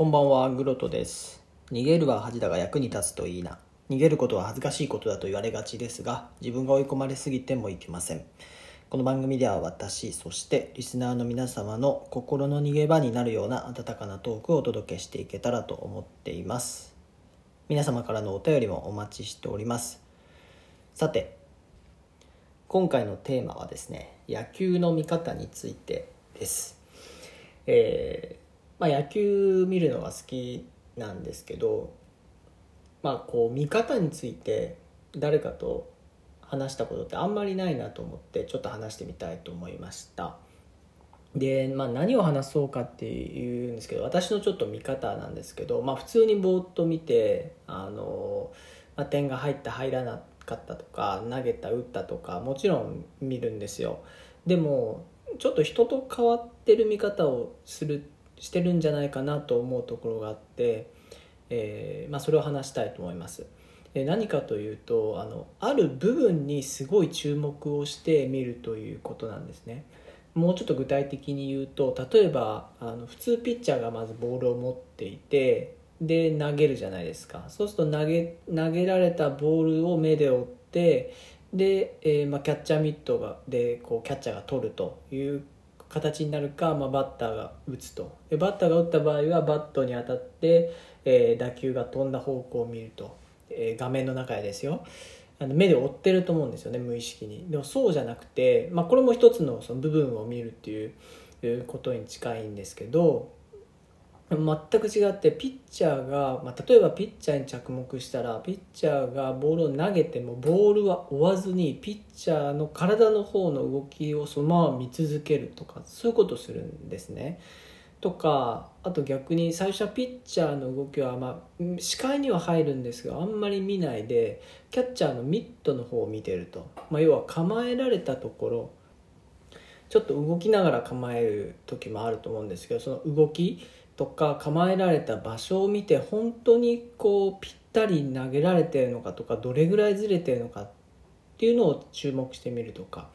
こんばんは、グロトです。逃げるは恥だが役に立つといいな。逃げることは恥ずかしいことだと言われがちですが、自分が追い込まれすぎてもいけません。この番組では私、そしてリスナーの皆様の心の逃げ場になるような温かなトークをお届けしていけたらと思っています。皆様からのお便りもお待ちしております。さて、今回のテーマはですね、野球の見方についてです。えーまあ、野球見るのが好きなんですけど、まあ、こう見方について誰かと話したことってあんまりないなと思ってちょっと話してみたいと思いました。で、まあ、何を話そうかっていうんですけど私のちょっと見方なんですけど、まあ、普通にぼーっと見てあの、まあ、点が入った入らなかったとか投げた打ったとかもちろん見るんですよ。でもちょっと人と変わってる見方をするしてるんじゃないかなと思うところがあって、えーまあ、それを話したいと思います。で何かというとあのある部分にすごい注目をして見るということなんですね。もうちょっと具体的に言うと例えばあの普通ピッチャーがまずボールを持っていてで投げるじゃないですかそうすると投げ投げられたボールを目で追ってで、えーまあ、キャッチャーミットがでこうキャッチャーが取るという形になるか、まあ、バッターが打つと。でバッターが打った場合はバットに当たって、えー打球が飛んだ方向を見ると、えー画面の中でですよ。あの目で追ってると思うんですよね無意識に。でもそうじゃなくて、まあ、これも一つのその部分を見るっていういうことに近いんですけど全く違ってピッチャーが、まあ、例えばピッチャーに着目したらピッチャーがボールを投げてもボールは追わずにピッチャーの体の方の動きをそのまま見続けるとかそういうことをするんですね。とかあと逆に最初はピッチャーの動きは、まあ、視界には入るんですがあんまり見ないでキャッチャーのミットの方を見てると、まあ、要は構えられたところちょっと動きながら構える時もあると思うんですけどその動きとか構えられた場所を見て本当にこうぴったり投げられてるのかとかどれぐらいずれてるのかっていうのを注目してみるとか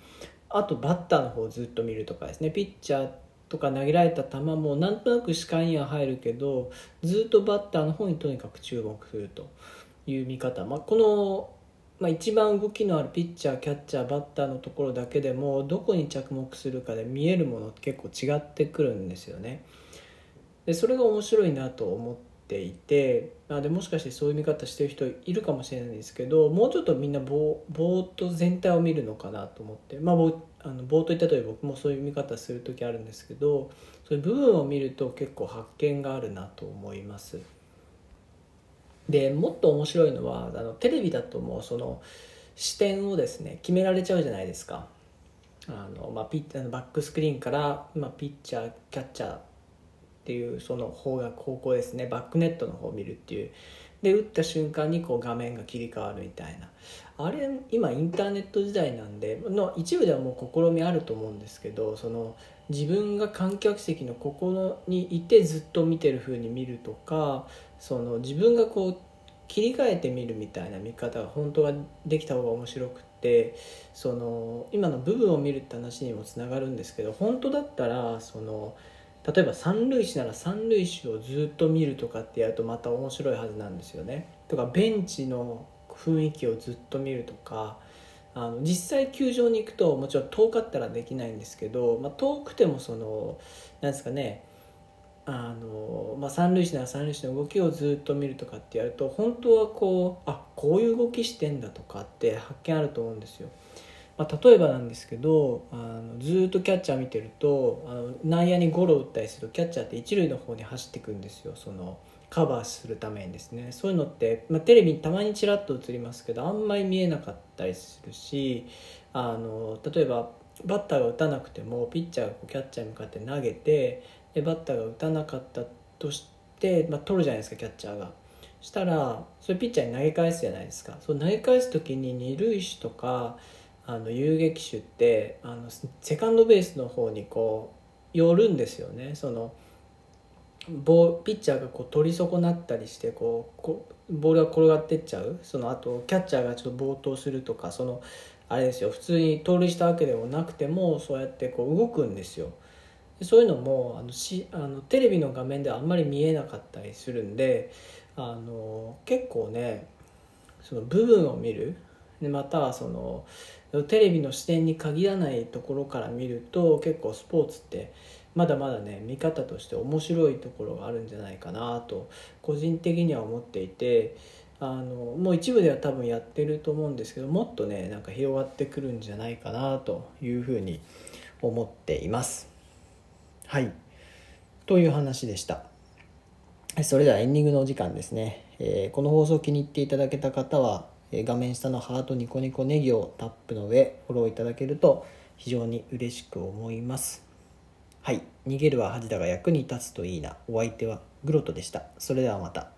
あとバッターの方をずっと見るとかですねピッチャーとか投げられた球もなんとなく視界には入るけどずっとバッターの方にとにかく注目するという見方、まあ、この、まあ、一番動きのあるピッチャーキャッチャーバッターのところだけでもどこに着目するかで見えるものって結構違ってくるんですよね。でそれが面白いなと思っていてあでもしかしてそういう見方してる人いるかもしれないんですけどもうちょっとみんなぼぼーっと全体を見るのかなと思ってまあぼあのぼーっと言った通り僕もそういう見方する時あるんですけどそういう部分を見ると結構発見があるなと思います。でもっと面白いのはあのテレビだともうその視点をですね決められちゃうじゃないですか。あのまあ、ピッあのバックスクリーンから、まあ、ピッチャーキャッチャーっていうその方角方向ですね。バックネットの方を見るっていう。で打った瞬間にこう画面が切り替わるみたいな。あれ今インターネット時代なんでの一部ではもう試みあると思うんですけどその自分が観客席のここにいてずっと見てる風に見るとかその自分がこう切り替えてみるみたいな見方が本当はできた方が面白くってその今の部分を見るって話にもつながるんですけど本当だったらその例えば三塁手なら三塁手をずっと見るとかってやるとまた面白いはずなんですよね。とかベンチの雰囲気をずっと見るとかあの実際球場に行くともちろん遠かったらできないんですけど、まあ、遠くてもそのなんですかねあの、まあ、三塁手なら三塁手の動きをずっと見るとかってやると本当はこうあこういう動きしてんだとかって発見あると思うんですよ。まあ、例えばなんですけどあのずっとキャッチャー見てるとあの内野にゴロ打ったりするとキャッチャーって一塁の方に走っていくんですよ。そのカバーするためにですね。そういうのって、まあ、テレビにたまにちらっと映りますけどあんまり見えなかったりするしあの例えばバッターが打たなくてもピッチャーがキャッチャーに向かって投げてでバッターが打たなかったとして、まあ、取るじゃないですかキャッチャーが。したらそれピッチャーに投げ返すじゃないですか。そう投げ返す時に二塁手とかあの遊撃手ってあのセカンドベースの方にこう寄るんですよね。そのボピッチャーがこう取り損なったりしてこうこボールが転がってっちゃう。そのあとキャッチャーがちょっと暴投するとかそのあれですよ。普通に盗塁したわけでもなくてもそうやってこう動くんですよ。そういうのもあのしあのテレビの画面ではあんまり見えなかったりするんであの結構ねその部分を見る。でまたはそのテレビの視点に限らないところから見ると結構スポーツってまだまだね見方として面白いところがあるんじゃないかなと個人的には思っていてあのもう一部では多分やってると思うんですけどもっとねなんか広がってくるんじゃないかなというふうに思っています。はい。という話でした。それではエンディングのお時間ですね、えー、この放送気に入っていただけた方は画面下のハートニコニコネギをタップの上フォローいただけると非常に嬉しく思います。はい。逃げるは恥だが役に立つといいな。お相手はグロトでした。それではまた。